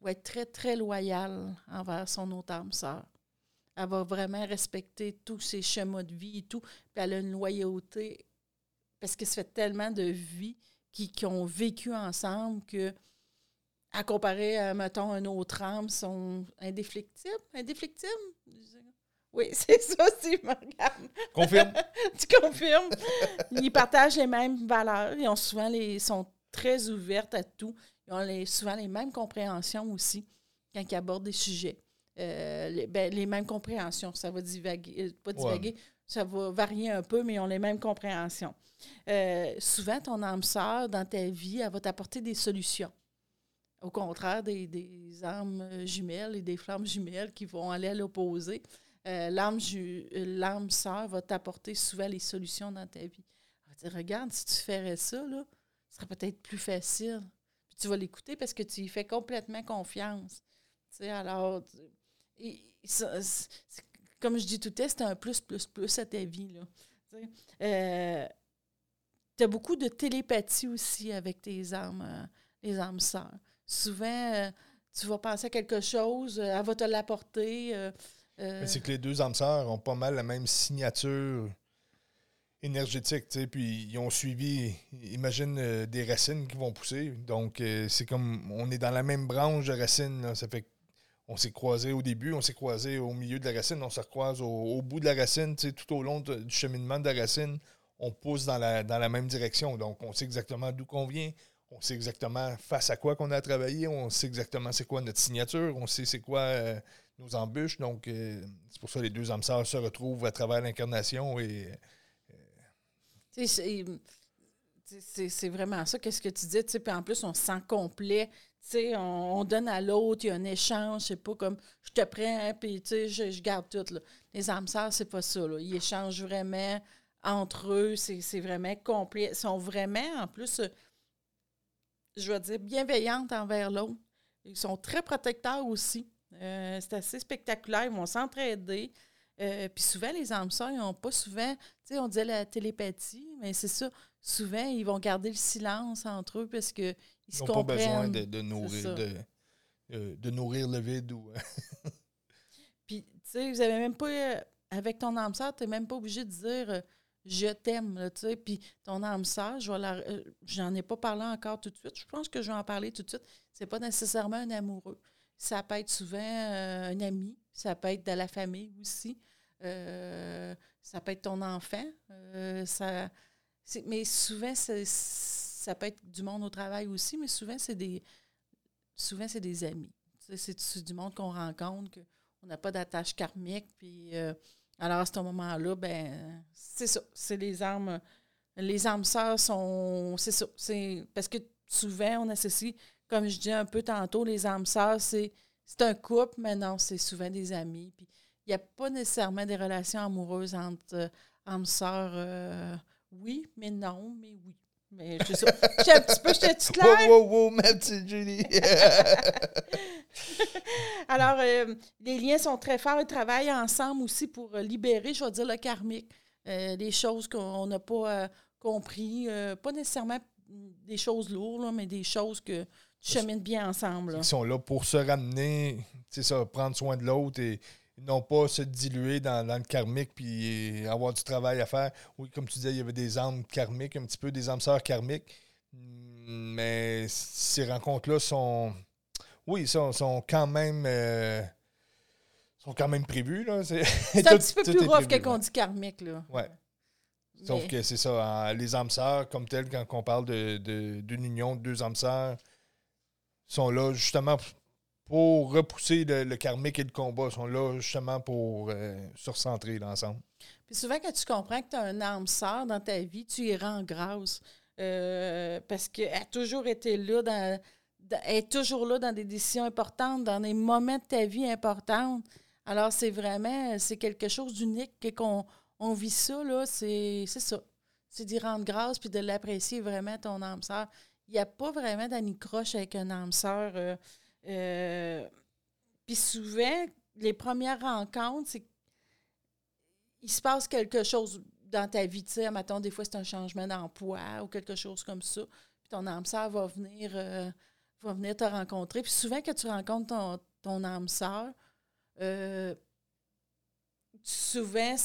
va être très, très loyale envers son autre âme sœur. Elle va vraiment respecter tous ses schémas de vie et tout. Puis elle a une loyauté parce que ça fait tellement de vies qui, qui ont vécu ensemble que, à comparer à, mettons, un autre âme, sont indéflectibles. Indéflectibles? Oui, c'est ça, me regarde. Confirme. tu confirmes? Ils partagent les mêmes valeurs. Ils ont souvent les, sont très ouvertes à tout. Ils ont les- souvent les mêmes compréhensions aussi quand ils abordent des sujets. Euh, les, ben, les mêmes compréhensions. Ça va divaguer, euh, pas divaguer, ça va varier un peu, mais ils ont les mêmes compréhensions. Euh, souvent, ton âme sœur, dans ta vie, elle va t'apporter des solutions. Au contraire des, des âmes jumelles et des flammes jumelles qui vont aller à l'opposé. Euh, euh, l'âme sœur va t'apporter souvent les solutions dans ta vie. Elle va dire, regarde, si tu ferais ça, là, ce serait peut-être plus facile. Puis tu vas l'écouter parce que tu y fais complètement confiance. Tu sais, alors, comme je dis tout temps, c'est un plus, plus, plus à ta vie. Là. Tu. Euh, as beaucoup de télépathie aussi avec tes âmes, les âmes sœurs. Souvent, tu vas penser à quelque chose, elle va te l'apporter. Euh, c'est que les deux âmes sœurs ont pas mal la même signature énergétique, tu sais, puis ils ont suivi, imagine, euh, des racines qui vont pousser. Donc, euh, c'est comme, on est dans la même branche de racines, ça fait on s'est croisés au début, on s'est croisés au milieu de la racine, on se recroise au, bout de la racine, tu sais, tout au long du cheminement de la racine, on pousse dans la, dans la même direction. Donc, on sait exactement d'où qu'on vient, on sait exactement face à quoi qu'on a à travailler, on sait exactement c'est quoi notre signature, on sait c'est quoi nos embûches. Donc, euh, c'est pour ça que les deux âmes sœurs se retrouvent à travers l'incarnation et Tu sais, C'est vraiment ça, qu'est-ce que tu dis. Puis en plus, on se sent complet. On, on donne à l'autre, il y a un échange. C'est pas comme je te prends, puis je, je garde tout. Les âmes sœurs, c'est pas ça. Là. Ils échangent vraiment entre eux. C'est vraiment complet. Ils sont vraiment, en plus, euh, je vais dire, bienveillantes envers l'autre. Ils sont très protecteurs aussi. Euh, c'est assez spectaculaire. Ils vont s'entraider. Euh, puis souvent, les âmes sœurs, ils n'ont pas souvent, tu sais, on disait la télépathie, mais c'est ça. Souvent, ils vont garder le silence entre eux parce qu'ils ils se n'ont pas comprennent. besoin de, nourrir, de, euh, de nourrir le vide. Ou, euh, Puis, tu sais, vous avez même pas, avec ton âme sœur, tu n'es même pas obligé de dire je t'aime, là, tu sais. Puis, ton âme sœur, je j'en ai pas parlé encore tout de suite. Je pense que je vais en parler tout de suite. C'est pas nécessairement un amoureux. Ça peut être souvent euh, un ami, ça peut être de la famille aussi. Euh, ça peut être ton enfant. euh, ça, mais souvent, ça peut être du monde au travail aussi, mais souvent, c'est des, souvent, c'est des amis. C'est du monde qu'on rencontre, qu'on n'a pas d'attache karmique. Puis, alors, à ce moment-là, ben, c'est ça. C'est les âmes. Les âmes sœurs sont. C'est ça. Parce que souvent, on associe, comme je dis un peu tantôt, les âmes sœurs, c'est, c'est un couple, mais non, c'est souvent des amis. Puis, il n'y a pas nécessairement des relations amoureuses entre euh, âmes sœurs. euh, oui, mais non, mais oui. Mais je. J'étais un petit peu, j'étais-tu claire? wow, wow, wow, ma petite Julie! Alors, euh, les liens sont très forts. Ils travaillent ensemble aussi pour libérer, je vais dire, le karmique. Euh, des choses qu'on n'a pas euh, compris. euh, pas nécessairement des choses lourdes, là, mais des choses que tu chemines bien ensemble. Ils sont là pour se ramener, c'est ça, prendre soin de l'autre et non pas se diluer dans, dans le karmique puis avoir du travail à faire. Oui, comme tu disais, il y avait des âmes karmiques, un petit peu des âmes sœurs karmiques. Hmm, Mais ces rencontres-là sont. Oui, sont, sont quand même. euh, sont quand même prévues. là. C'est un petit peu plus rough que qu'on dit karmique, là. Ouais. Sauf Mais- que c'est ça, hein, les âmes sœurs, comme telles, quand on parle de- de- d'une union de deux âmes sœurs, sont là justement pour repousser le, karmique et le combat, sont là justement pour euh, se recentrer l'ensemble. Puis souvent, quand tu comprends que tu as un âme sœur dans ta vie, tu y rends grâce. Euh, parce qu'elle a toujours été là dans, Elle est toujours là dans des décisions importantes, dans des moments de ta vie importants. Alors, c'est vraiment, c'est quelque chose d'unique que qu'on on vit ça, c'est ça. C'est d'y rendre grâce puis de l'apprécier vraiment, ton âme sœur. Il n'y a pas vraiment d'anicroche avec un âme sœur. euh, euh, puis souvent, les premières rencontres, c'est il se passe quelque chose dans ta vie, tu sais, mettons, des fois, c'est un changement d'emploi ou quelque chose comme ça. Puis ton âme sœur va venir, euh, va venir te rencontrer. Puis souvent, quand tu rencontres ton, ton âme sœur, souvent,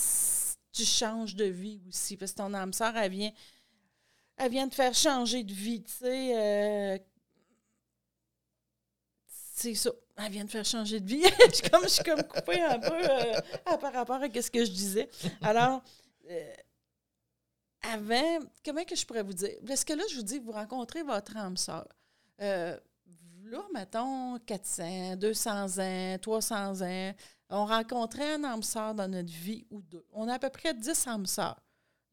tu changes de vie aussi. Parce que ton âme sœur, elle vient, elle vient te faire changer de vie, tu sais. euh, c'est ça. Elle vient de faire changer de vie. je, suis comme, je suis comme coupée un peu euh, à- par rapport à ce que je disais. Alors, euh, avant, comment que je pourrais vous dire? Parce que là, je vous dis, vous rencontrez votre âme sœur. Là, mettons, 400, 200 ans, 300 ans, on rencontrait un âme sœur dans notre vie ou deux. On a à peu près 10 âmes sœurs.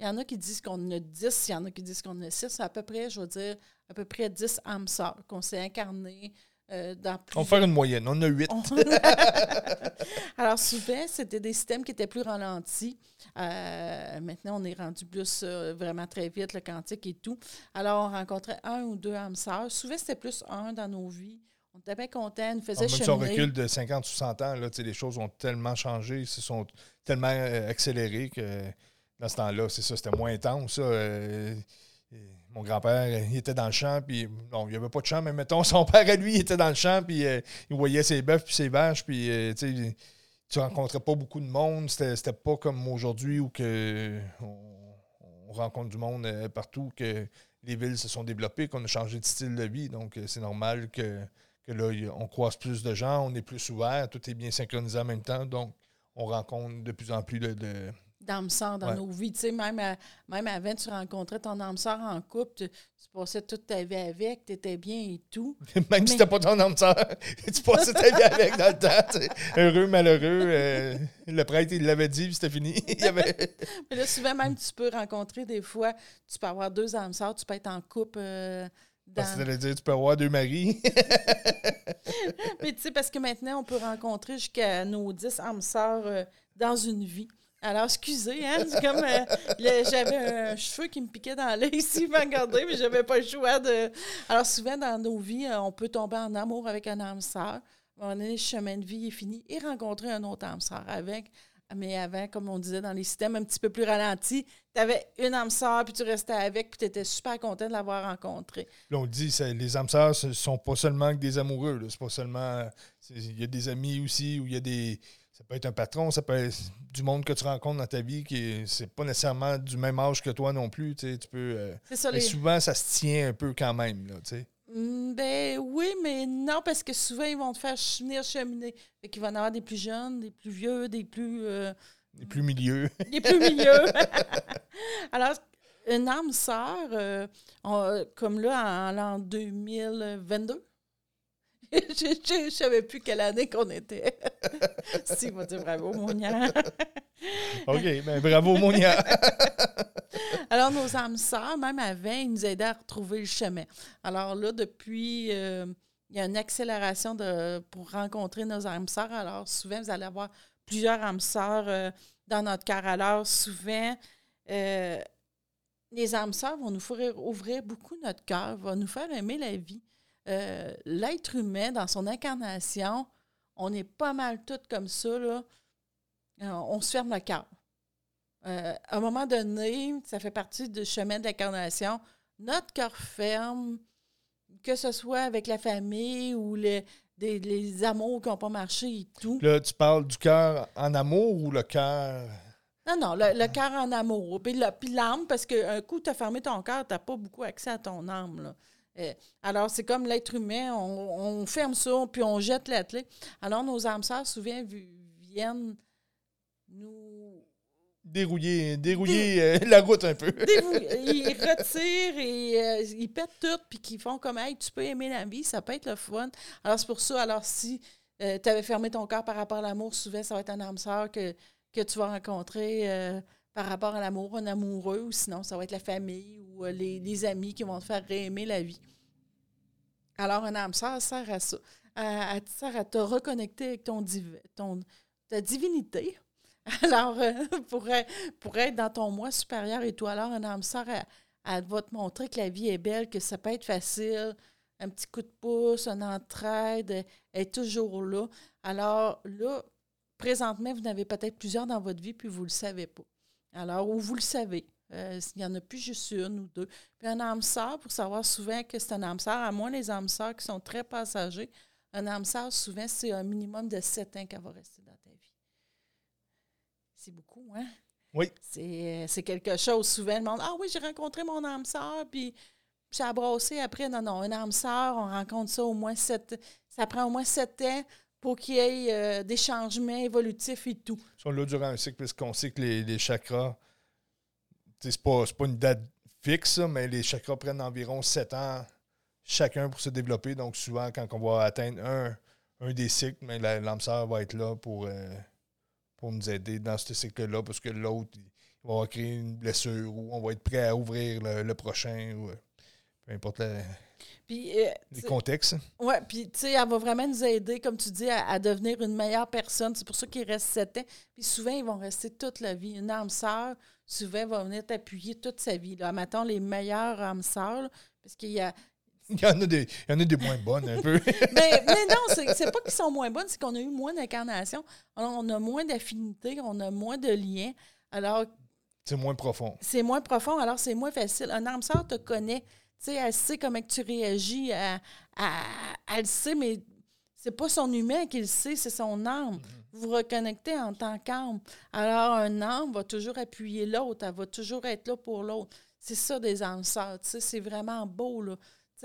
Il y en a qui disent qu'on a 10, il y en a qui disent qu'on a 6. C'est à peu près, je veux dire, à peu près 10 âmes sœurs qu'on s'est incarnées euh, dans On va faire une moyenne, on a huit. on- Alors, souvent, c'était des systèmes qui étaient plus ralentis. Euh, maintenant, on est rendu plus euh, vraiment très vite, le quantique et tout. Alors, on rencontrait un ou deux âmes sœurs. Souvent, c'était plus un dans nos vies. On était bien contents, nous faisait Même si on cheminer. recule de 50 ou 100 ans, là, les choses ont tellement changé, se sont tellement euh, accélérées que dans ce temps-là, c'est ça, c'était moins intense. ça. Euh, mon grand-père, il était dans le champ, puis non, il n'y avait pas de champ, mais mettons, son père à lui, il était dans le champ, puis euh, il voyait ses bœufs puis ses vaches, puis euh, tu tu rencontrais pas beaucoup de monde. C'était pas comme aujourd'hui où que on, on rencontre du monde partout, que les villes se sont développées, qu'on a changé de style de vie. Donc, c'est normal que, que là, on croise plus de gens, on est plus ouvert, tout est bien synchronisé en même temps. Donc, on rencontre de plus en plus de- d'âme sœur dans Ouais. nos vies. Tu sais, même, à- même avant, tu rencontrais ton âme sœur en couple, tu, tu passais toute ta vie avec, tu étais bien et tout. Même si Mais- t'as pas ton âme sœur, tu passais ta vie avec dans le temps. tu sais. Heureux, malheureux. euh, le prêtre, il l'avait dit, puis c'était fini. Il y avait... Mais là, souvent, même, tu peux rencontrer des fois, tu peux avoir deux âmes sœurs, tu peux être en couple. euh, Parce que dans... t'allais dire, tu peux avoir deux maris. Mais tu sais, parce que maintenant, on peut rencontrer jusqu'à nos dix âmes sœurs euh, dans une vie. Alors, excusez, hein, c'est comme euh, j'avais un cheveu qui me piquait dans l'œil ici, m'a regardé, mais j'avais pas le choix de. Alors, souvent, dans nos vies, euh, on peut tomber en amour avec un âme sœur. Moment donné, le chemin de vie est fini et rencontrer un autre âme sœur avec. Mais avant, comme on disait dans les systèmes un petit peu plus ralentis, tu avais une âme sœur, puis tu restais avec, puis tu étais super content de l'avoir rencontrée. Là, on dit, les âmes sœurs, ce sont pas seulement que des amoureux. C'est pas seulement. c'est- Il y a des amis aussi, ou il y a des. Ça peut être un patron, ça peut être du monde que tu rencontres dans ta vie qui est- c'est pas nécessairement du même âge que toi non plus. Tu sais, tu peux. euh, C'est ça, mais les... souvent, ça se tient un peu quand même. Là, tu sais. Mm, Ben oui, mais non, parce que souvent, ils vont te faire venir cheminer. Fait qu'il va y en avoir des plus jeunes, des plus vieux, des plus, euh, Les plus milieux. des plus milieux. Alors, une âme sœur, euh, comme là, en l'an 2022, je ne savais plus quelle année qu'on était. si, il va dire bravo, mon gars. OK, ben bravo, Monia. Alors, nos âmes sœurs, même avant, ils nous aidaient à retrouver le chemin. Alors là, depuis, euh, il y a une accélération de, pour rencontrer nos âmes sœurs. Alors, souvent, vous allez avoir plusieurs âmes sœurs euh, dans notre cœur. Alors, souvent, euh, les âmes sœurs vont nous faire ouvrir beaucoup notre cœur, vont nous faire aimer la vie. Euh, L'être humain, dans son incarnation, on est pas mal toutes comme ça, là. Euh, on se ferme le cœur. Euh, à un moment donné, ça fait partie du chemin de l'incarnation. Notre cœur ferme, que ce soit avec la famille ou les, des- les amours qui n'ont pas marché et tout. Là, tu parles du cœur en amour ou le cœur? Non, non, le, le cœur en amour. Puis l'âme, parce qu'un coup, tu as fermé ton cœur, tu n'as pas beaucoup accès à ton âme. là. Euh, alors, c'est comme l'être humain, on, ferme ça, puis on jette la clé. Alors, nos âmes sœurs, souvent, viennent nous dérouiller, dérouiller euh, la route un peu. ils retirent et euh, ils pètent tout, puis qu'ils font comme Hey, tu peux aimer la vie, ça peut être le fun. Alors, c'est pour ça. Alors, si euh, tu avais fermé ton cœur par rapport à l'amour, souvent, ça va être un âme sœur que, que tu vas rencontrer par rapport à l'amour, un amoureux, ou sinon, ça va être la famille ou les, amis qui vont te faire aimer la vie. Alors, un âme sœur sert à ça. Sert à te reconnecter avec ton, ta divinité Alors, euh, pour, être, dans ton moi supérieur et toi, alors, un âme sœur, elle, va te montrer que la vie est belle, que ça peut être facile, un petit coup de pouce, une entraide, est toujours là. Alors, là, présentement, vous n'avez peut-être plusieurs dans votre vie, puis vous ne le savez pas. Alors, ou vous le savez. Euh, il n'y en a plus juste une ou deux. Puis un âme sœur, pour savoir souvent que c'est un âme sœur, à moins les âmes sœurs qui sont très passagers, un âme sœur, souvent, c'est un minimum de sept ans qu'elle va rester dans ta vie. C'est beaucoup, hein? Oui. Euh, c'est quelque chose. Souvent, le monde Ah oui, j'ai rencontré mon âme sœur, puis j'ai abrassé après. Non, non, une âme sœur, on rencontre ça au moins sept. Ça prend au moins sept ans pour qu'il y ait euh, des changements évolutifs et tout. Ils sont là durant un cycle, puisqu'on sait que les, chakras, c'est pas, pas une date fixe, mais les chakras prennent environ sept ans chacun pour se développer. Donc, souvent, quand on va atteindre un, un des cycles, mais l'âme sœur va être là pour. Euh, pour nous aider dans ce cycle-là, parce que l'autre, va créer une blessure ou on va être prêt à ouvrir le, prochain, ou euh, peu importe euh, les contextes. Oui, puis tu sais, elle va vraiment nous aider, comme tu dis, à, devenir une meilleure personne. C'est pour ça qu'il reste sept ans. Puis souvent, ils vont rester toute la vie. Une âme sœur, souvent, va venir t'appuyer toute sa vie. Là. Mettons les meilleures âmes sœurs, parce qu'il y a Il y, en a des, il y en a des moins bonnes, un peu. mais, mais, non, c'est pas qu'ils sont moins bonnes, c'est qu'on a eu moins d'incarnations. Alors, on a moins d'affinités, on a moins de liens. Alors. C'est moins profond. C'est moins profond, alors c'est moins facile. Un âme sœur te connaît. Tu sais, elle sait comment tu réagis. À, elle le sait, mais c'est pas son humain qui le sait, c'est son âme. Mm-hmm. Vous vous reconnectez en tant qu'âme. Alors, un âme va toujours appuyer l'autre, elle va toujours être là pour l'autre. C'est ça des âmes sœurs, tu sais, c'est vraiment beau, là.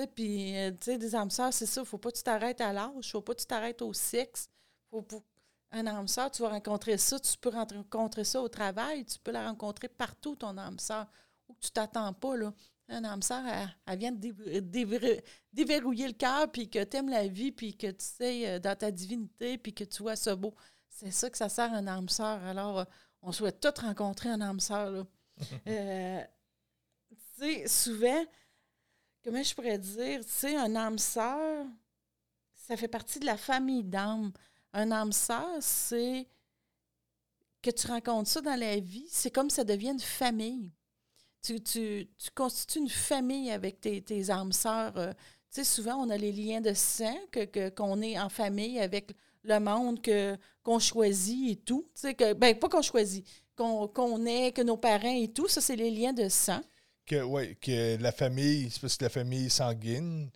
Puis, euh, tu sais, des âmes sœurs, c'est ça. faut pas que tu t'arrêtes à l'âge. faut pas que tu t'arrêtes au sexe. Faut, un âme sœur, tu vas rencontrer ça. Tu peux rencontrer ça au travail. Tu peux la rencontrer partout, ton âme sœur. Que tu t'attends pas, là. Un âme sœur, elle, vient de déverrouiller le cœur, puis que tu aimes la vie, puis que tu sais euh, dans ta divinité, puis que tu vois ça beau. C'est ça que ça sert un âme sœur. Alors, euh, on souhaite tous rencontrer un âme sœur, là. tu sais, souvent, comment je pourrais dire, tu sais, un âme sœur, ça fait partie de la famille d'âme. Un âme sœur, c'est que tu rencontres ça dans la vie, c'est comme ça devient une famille. Tu, tu, constitues une famille avec tes, tes âmes sœurs. Euh, tu sais, souvent, on a les liens de sang, que, qu'on est en famille avec le monde que, qu'on choisit et tout. Tu sais, que, ben, pas qu'on choisit, qu'on, est, que nos parents et tout, ça, c'est les liens de sang que, que la famille, c'est parce que la famille sanguine,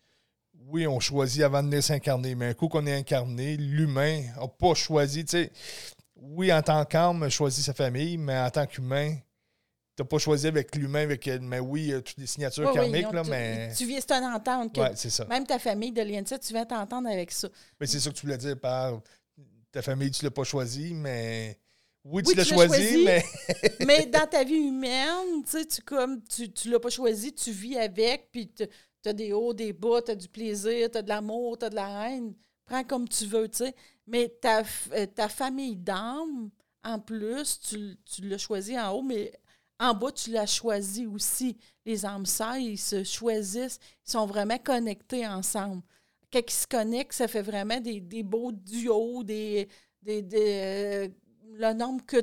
oui, on choisit avant de s'incarner, mais un coup qu'on est incarné, l'humain n'a pas choisi, tu sais, oui, en tant qu'âme, choisi sa famille, mais en tant qu'humain, tu n'as pas choisi avec l'humain, avec mais oui, toutes les signatures karmiques, là, mais. Tu viens, c'est une entente. Ça. Même ta famille de lien tu viens t'entendre avec ça. Mais c'est ça que tu voulais dire par ta famille, tu ne l'as pas choisi, mais oui, tu l'as choisi, mais. mais dans ta vie humaine, tu sais, tu comme tu, l'as pas choisi, tu vis avec, puis tu as des hauts, des bas, tu as du plaisir, tu as de l'amour, tu as de la haine. Prends comme tu veux, tu sais. Mais ta, euh, ta famille d'âme, en plus, tu, tu l'as choisi en haut, mais en bas, tu l'as choisi aussi. Les âmes sœurs, ils se choisissent, ils sont vraiment connectés ensemble. Quand ils se connectent, ça fait vraiment des, beaux duos, des, des, euh, le nombre que,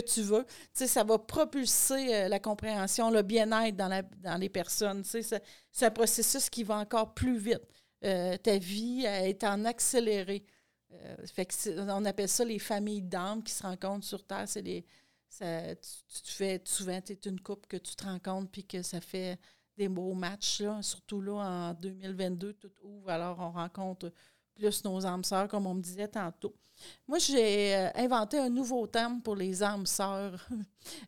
tu veux. Tu ça va propulser euh, la compréhension, le bien-être dans, les personnes. C'est, un processus qui va encore plus vite. Euh, ta vie est en accéléré. On appelle ça les familles d'âmes qui se rencontrent sur Terre. Tu, tu, fais souvent, tu es une couple que tu te rencontres puis que ça fait des beaux matchs. Là. Surtout là, en 2022, tout ouvre. Alors, on rencontre plus nos âmes sœurs, comme on me disait tantôt. Moi, j'ai euh, inventé un nouveau thème pour les âmes sœurs.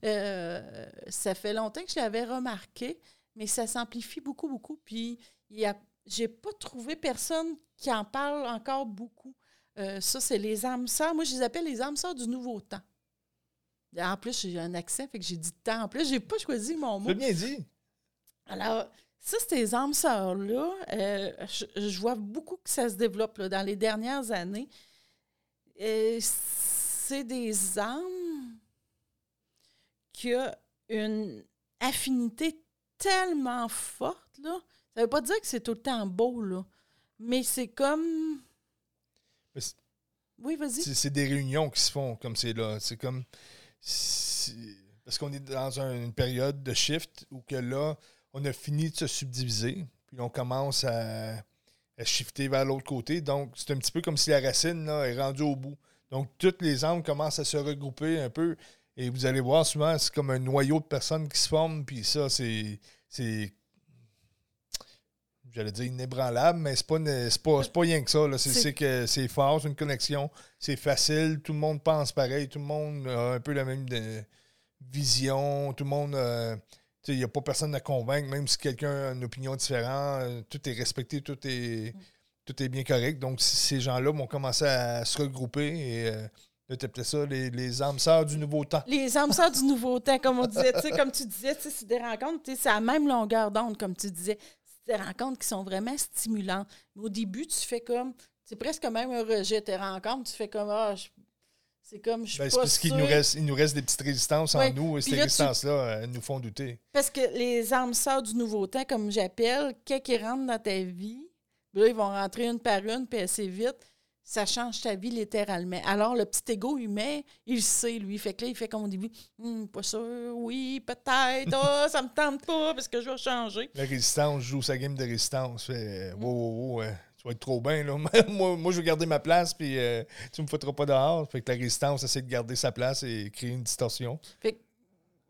Euh, ça fait longtemps que je l'avais remarqué. mais ça s'amplifie beaucoup, beaucoup. Puis, il a, j'ai pas trouvé personne qui en parle encore beaucoup. Euh, ça, c'est les âmes sœurs. Moi, je les appelle les âmes sœurs du nouveau temps. En plus, j'ai un accent, fait que j'ai dit temps. En plus, j'ai pas choisi mon mot. C'est bien dit. Alors, ça, ces âmes sœurs-là, euh, je, vois beaucoup que ça se développe dans les dernières années. Euh, c'est des âmes qui ont une affinité tellement forte. Là. Ça ne veut pas dire que c'est tout le temps beau, là. mais c'est comme. Oui, vas-y. C'est des réunions qui se font comme c'est là. C'est comme. Parce qu'on est dans une période de shift où que là, on a fini de se subdiviser, puis on commence à, à shifter vers l'autre côté. Donc, c'est un petit peu comme si la racine là, est rendue au bout. Donc, toutes les âmes commencent à se regrouper un peu. Et vous allez voir souvent, c'est comme un noyau de personnes qui se forment, puis ça, c'est. J'allais dire inébranlable, mais c'est pas, pas, pas rien que ça. C'est que c'est fort, c'est une connexion, c'est facile, tout le monde pense pareil, tout le monde a un peu la même vision, tout le monde. Euh, il n'y a pas personne à convaincre, même si quelqu'un a une opinion différente, euh, tout est respecté, tout est, tout est bien correct. Donc, ces gens-là vont commencer à se regrouper et euh, peut-être ça, les, les âmes sœurs du nouveau temps. Les âmes sœurs du nouveau temps, comme on disait. comme tu disais, c'est des rencontres, c'est à la même longueur d'onde, comme tu disais. Des rencontres qui sont vraiment stimulantes. Mais au début, tu fais comme. C'est presque même un rejet, tes rencontres. Tu fais comme. Ah, c'est comme, je ben, C'est parce qu'il nous reste, il nous reste des petites résistances en nous et ces résistances-là nous font douter. Parce que les âmes sœurs du nouveau temps, comme j'appelle, quand ils rentrent dans ta vie, là, ils vont rentrer une par une, puis assez vite, ça change ta vie littéralement. Alors, le petit ego humain, il sait, lui. Fait que là, il fait comme au début, hum, pas sûr, oui, peut-être, oh, ça me tente pas parce que je vais changer. La résistance joue sa game de résistance. Fait, wow, wow, wow, tu vas être trop bien. Là. moi, moi, je vais garder ma place, puis euh, tu me foutras pas dehors. Fait que la résistance essaie de garder sa place et créer une distorsion. Fait que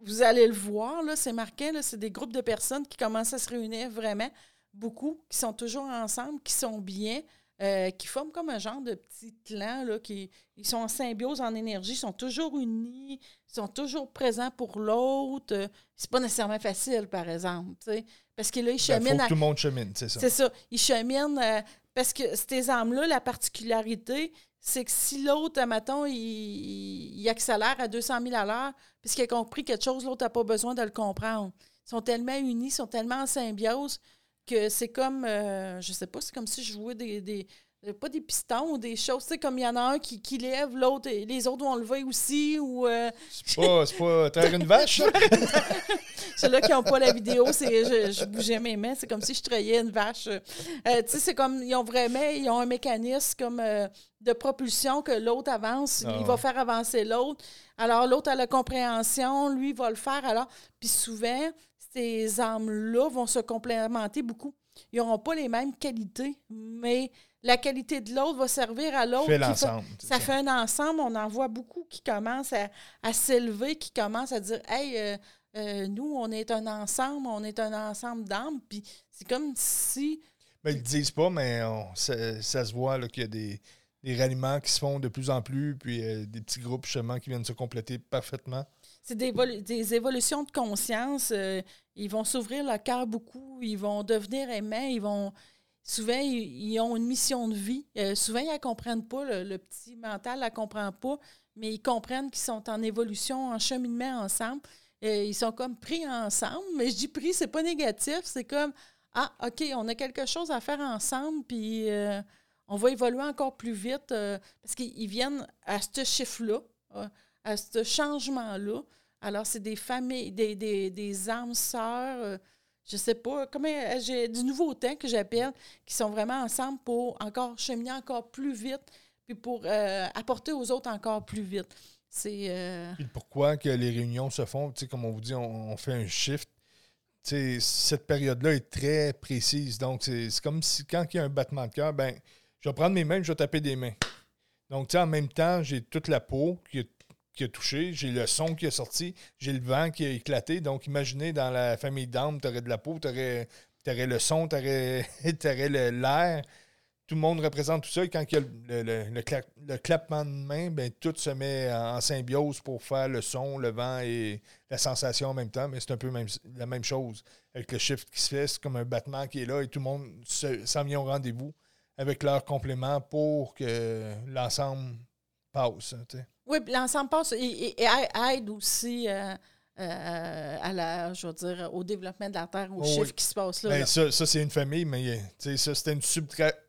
vous allez le voir, là, c'est marqué, là, c'est des groupes de personnes qui commencent à se réunir vraiment, beaucoup, qui sont toujours ensemble, qui sont bien, euh, qui forment comme un genre de petit clan, là, qui ils sont en symbiose, en énergie, sont toujours unis, sont toujours présents pour l'autre. C'est pas nécessairement facile, par exemple, parce que là, ils ben, cheminent... faut que tout le monde chemine, c'est ça. C'est ça. Ils cheminent... Euh, parce que ces armes-là, la particularité, c'est que si l'autre, mettons, il, il, accélère à 200 000 à l'heure, puisqu'il a compris quelque chose, l'autre n'a pas besoin de le comprendre. Ils sont tellement unis, ils sont tellement en symbiose que c'est comme, euh, je sais pas, c'est comme si je jouais des, des, euh, pas des pistons ou des choses, tu sais, comme il y en a un qui, qui lève, l'autre, les autres vont lever aussi, ou... Euh, c'est pas, c'est pas terre une vache, Ceux-là qui n'ont pas la vidéo, c'est je, je, bougeais mes mains, c'est comme si je trayais une vache. Euh, tu sais, c'est comme, ils ont vraiment, ils ont un mécanisme comme de propulsion que l'autre avance, ah il va faire avancer l'autre. Alors, l'autre a la compréhension, lui va le faire, alors... Puis souvent, ces armes-là vont se complémenter beaucoup. Ils n'auront pas les mêmes qualités, mais la qualité de l'autre va servir à l'autre. Ça, fait un ensemble. On en voit beaucoup qui commencent à, s'élever, qui commencent à dire Hey, euh, euh, nous, on est un ensemble, on est un ensemble d'âmes. Puis c'est comme si. Mais ils ne disent pas, mais ça, se voit qu'il y a des, des ralliements qui se font de plus en plus, puis euh, des petits groupes justement qui viennent se compléter parfaitement. C'est des, évolutions de conscience. ils vont s'ouvrir le cœur beaucoup, ils vont devenir aimants, ils vont souvent, ils, ont une mission de vie. Euh, souvent, ils ne comprennent pas, le, petit mental ne la comprend pas, mais ils comprennent qu'ils sont en évolution, en cheminement ensemble. Euh, ils sont comme pris ensemble, mais je dis pris, c'est pas négatif, c'est comme Ah, OK, on a quelque chose à faire ensemble, puis euh, on va évoluer encore plus vite parce qu'ils viennent à ce chiffre-là, à ce changement-là. Alors, c'est des familles, des, des, âmes sœurs je sais pas, comment euh, j'ai du nouveau temps que j'appelle, qui sont vraiment ensemble pour encore cheminer encore plus vite, puis pour euh, apporter aux autres encore plus vite. C'est. Euh... pourquoi que les réunions se font, comme on vous dit, on, fait un shift. Cette période-là est très précise. Donc, c'est comme si quand il y a un battement de cœur, ben, je vais prendre mes mains, je vais taper des mains. Donc, en même temps, j'ai toute la peau qui est qui a touché, j'ai le son qui a sorti, j'ai le vent qui a éclaté. Donc, imaginez dans la famille d'âmes, tu aurais de la peau, tu aurais, le son, tu aurais, l'air. tout le monde représente tout ça. Et quand il y a le, le, le, clappement de main, ben, tout se met en, symbiose pour faire le son, le vent et la sensation en même temps. Mais c'est un peu la même chose. Avec le shift qui se fait, c'est comme un battement qui est là et tout le monde s'en vient au rendez-vous avec leur complément pour que l'ensemble passe. Oui, l'ensemble passe et, aide aussi. Euh, euh, à la, je veux dire, au développement de la Terre, au oh chiffre qui se passe là. Ben, ça, ça c'est une famille, mais ça, c'était une,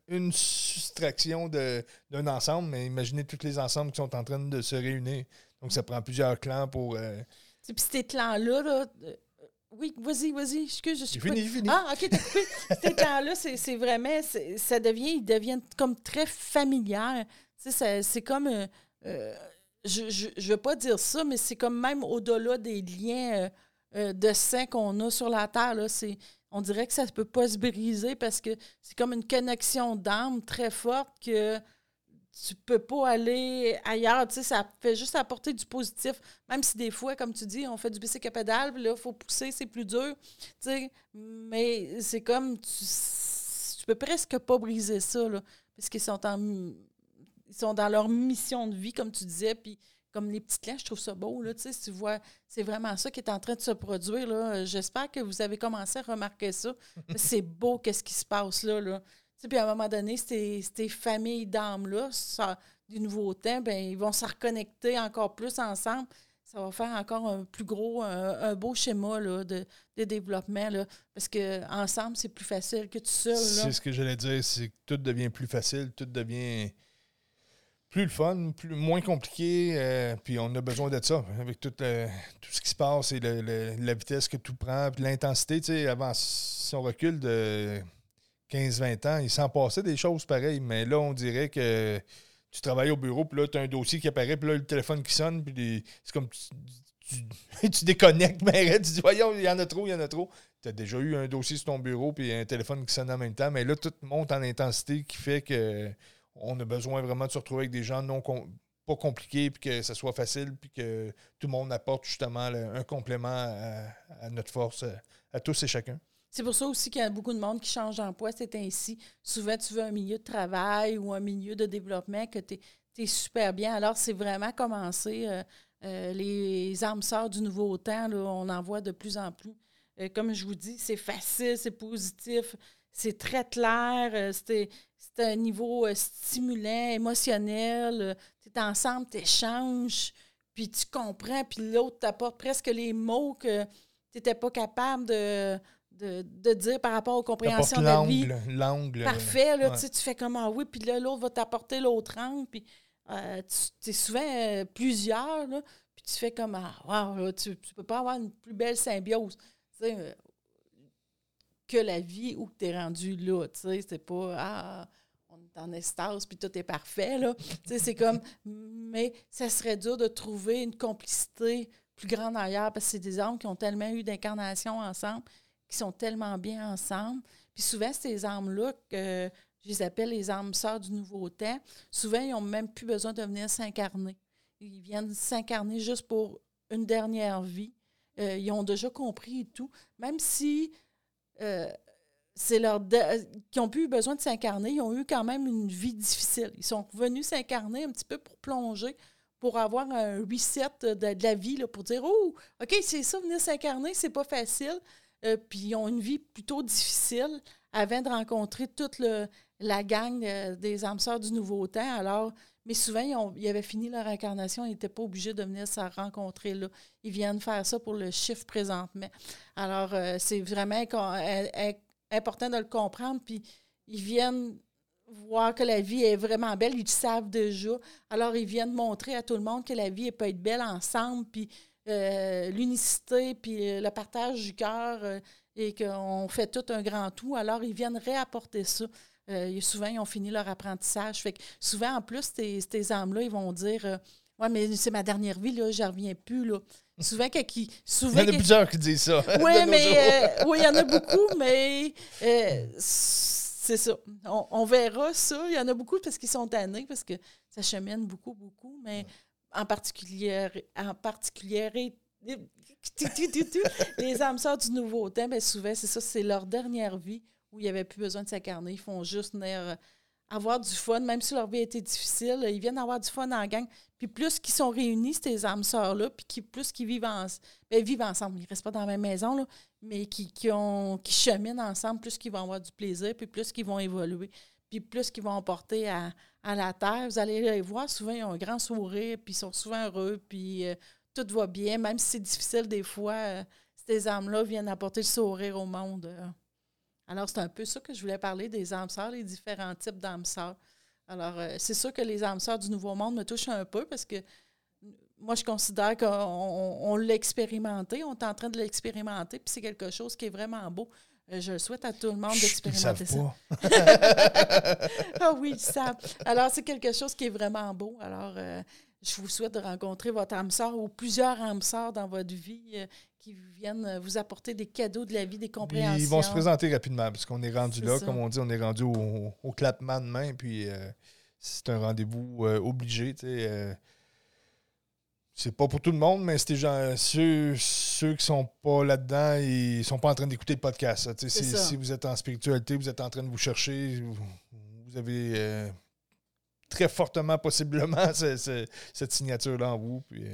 une soustraction d'un ensemble, mais imaginez tous les ensembles qui sont en train de se réunir. Donc, ça prend plusieurs clans pour. Euh... Puis ces clans-là, là, euh, oui, vas-y, vas-y, excuse, je suis fini, fini. Ah, OK, t'as coupé. Ces clans-là, c'est vraiment, ça devient, ils deviennent comme très familières. C'est comme. Euh je ne veux pas dire ça, mais c'est comme même au-delà des liens euh, euh, de sang qu'on a sur la Terre. Là, on dirait que ça ne peut pas se briser parce que c'est comme une connexion d'âme très forte que tu peux pas aller ailleurs. Tu sais, ça fait juste apporter du positif. Même si des fois, comme tu dis, on fait du bicycle à pédale, là, il faut pousser, c'est plus dur. Tu sais, mais c'est comme tu, tu peux presque pas briser ça, là, parce qu'ils sont en ils sont dans leur mission de vie, comme tu disais, puis comme les petites clans, je trouve ça beau, là, tu sais, tu vois, c'est vraiment ça qui est en train de se produire, là. J'espère que vous avez commencé à remarquer ça. c'est beau, qu'est-ce qui se passe là, là. Tu puis à un moment donné, ces, familles d'âmes-là, du nouveau temps, ben ils vont se reconnecter encore plus ensemble. Ça va faire encore un plus gros, un, beau schéma là, de, développement. Là, parce que ensemble, c'est plus facile que tout seul. C'est ce que j'allais dire, c'est que tout devient plus facile, tout devient plus le fun, plus, moins compliqué. Euh, puis on a besoin de ça, avec tout, ce qui se passe et la vitesse que tout prend, puis l'intensité. Tu sais, avant son recul de 15-20 ans, il s'en passait des choses pareilles. Mais là, on dirait que tu travailles au bureau, puis là, tu as un dossier qui apparaît, puis là, le téléphone qui sonne, puis c'est comme tu, tu, déconnectes, mais tu dis, voyons, il y en a trop, il y en a trop. Tu as déjà eu un dossier sur ton bureau, puis un téléphone qui sonne en même temps, mais là, tout monte en intensité qui fait que on a besoin vraiment de se retrouver avec des gens non pas compliqués, puis que ce soit facile, puis que tout le monde apporte justement un complément à, notre force, à, tous et chacun. C'est pour ça aussi qu'il y a beaucoup de monde qui change d'emploi, c'est ainsi. Souvent, tu veux un milieu de travail ou un milieu de développement que tu es, super bien. Alors, c'est vraiment commencé. Euh, euh, les âmes sœurs du nouveau temps, on en voit de plus en plus. Euh, comme je vous dis, c'est facile, c'est positif, c'est très clair, c'est c'est un niveau euh, stimulant, émotionnel. Euh, tu es ensemble, tu échanges, puis tu comprends, puis l'autre t'apporte presque les mots que tu n'étais pas capable de, de, dire par rapport aux compréhensions de la vie. L'angle. Parfait, là, tu fais comme ah oui, puis là, l'autre va t'apporter l'autre angle, puis euh, tu es souvent plusieurs, là, puis tu fais comme ah, wow, tu ne peux pas avoir une plus belle symbiose. Que la vie où tu es rendu là. Tu sais, c'est pas Ah, on est en estase puis tout est parfait. Là. tu sais, c'est comme Mais ça serait dur de trouver une complicité plus grande ailleurs parce que c'est des hommes qui ont tellement eu d'incarnations ensemble, qui sont tellement bien ensemble. Puis souvent, ces âmes-là, que je les appelle les âmes sœurs du nouveau temps, souvent, ils n'ont même plus besoin de venir s'incarner. Ils viennent s'incarner juste pour une dernière vie. Euh, ils ont déjà compris tout. Même si euh, c'est leur qui ont plus eu besoin de s'incarner, ils ont eu quand même une vie difficile. Ils sont revenus s'incarner un petit peu pour plonger, pour avoir un reset de, la vie, pour dire Oh, OK, c'est ça, venir s'incarner, c'est pas facile. Euh, puis ils ont une vie plutôt difficile avant de rencontrer toute la gang des âmes sœurs du Nouveau Temps. Alors, mais souvent, ils, avaient fini leur incarnation, ils n'étaient pas obligés de venir se rencontrer là. Ils viennent faire ça pour le chiffre présentement. Alors, euh, c'est vraiment important de le comprendre. Puis, ils viennent voir que la vie est vraiment belle. Ils le savent déjà. Alors, ils viennent montrer à tout le monde que la vie peut être belle ensemble. Puis, euh, l'unicité, puis le partage du cœur, euh, et qu'on fait tout un grand tout. Alors, ils viennent réapporter ça. Euh, souvent, ils ont fini leur apprentissage. Fait que souvent, en plus, ces, ces âmes-là, ils vont dire euh, Ouais, mais c'est ma dernière vie, là, je reviens plus. Là. Souvent, qui, souvent, il y en a plusieurs qui disent ça. Oui, mais euh, oui, il y en a beaucoup, mais c'est ça. On, verra ça. Il y en a beaucoup parce qu'ils sont tannés, parce que ça chemine beaucoup, beaucoup, mais en particulier, en particulier les âmes sortent du nouveau temps, bien souvent, c'est ça, c'est leur dernière vie où il n'y avait plus besoin de s'incarner. Ils font juste venir euh, avoir du fun, même si leur vie été difficile, ils viennent avoir du fun en gang. Puis plus qu'ils sont réunis, ces âmes sœurs-là, puis plus qu'ils vivent, ben, vivent ensemble, ils ne restent pas dans la même maison, là, mais qui, qui, ont, qui cheminent ensemble, plus qu'ils vont avoir du plaisir, puis plus qu'ils vont évoluer, puis plus qu'ils vont apporter à, la terre. Vous allez les voir, souvent, ils ont un grand sourire, puis ils sont souvent heureux, puis euh, tout va bien, même si c'est difficile des fois, euh, ces âmes-là viennent apporter le sourire au monde. Alors, c'est un peu ça que je voulais parler des âmes sœurs, les différents types d'âmes sœurs. Alors, euh, c'est sûr que les âmes sœurs du Nouveau Monde me touchent un peu parce que moi, je considère qu'on l'a expérimenté, on est en train de l'expérimenter, puis c'est quelque chose qui est vraiment beau. Euh, je le souhaite à tout le monde d'expérimenter ça. ah oui, ça. Alors, c'est quelque chose qui est vraiment beau. Alors, euh, je vous souhaite de rencontrer votre âme sœur ou plusieurs âmes sœurs dans votre vie qui viennent euh, vous apporter des cadeaux de la vie, des compréhensions. Ils vont se présenter rapidement, parce qu'on est rendu là, comme on dit, on est rendu au, clapement de main, puis euh, c'est un rendez-vous euh, obligé. c'est pas pour tout le monde, mais c'est ceux, ceux qui sont pas là-dedans, ils sont pas en train d'écouter le podcast. si, vous êtes en spiritualité, vous êtes en train de vous chercher, vous, avez très fortement, possiblement, cette signature-là en vous. Puis,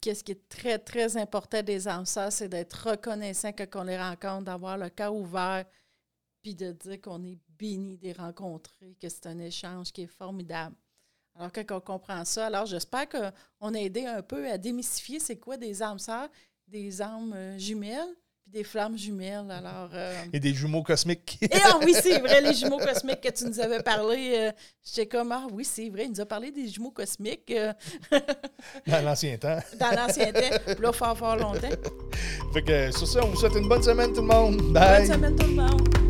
qu'est-ce qui est très, très important des âmes c'est d'être reconnaissant quand on les rencontre, d'avoir le cœur ouvert, puis de dire qu'on est béni de les rencontrer, que c'est un échange qui est formidable. Alors, quand on comprend ça, alors j'espère qu'on a aidé un peu à démystifier c'est quoi des âmes sœurs, des âmes euh, des flammes jumelles. Alors, euh, Et des jumeaux cosmiques. Et ah oui, c'est vrai, les jumeaux cosmiques que tu nous avais parlé. Euh, J'étais comme, ah oui, c'est vrai, il nous a parlé des jumeaux cosmiques. Euh. Dans l'ancien temps. Dans l'ancien temps, puis là, fort, fort longtemps. Fait que sur ça, on vous souhaite une bonne semaine tout le monde. Bye. Bonne semaine tout le monde.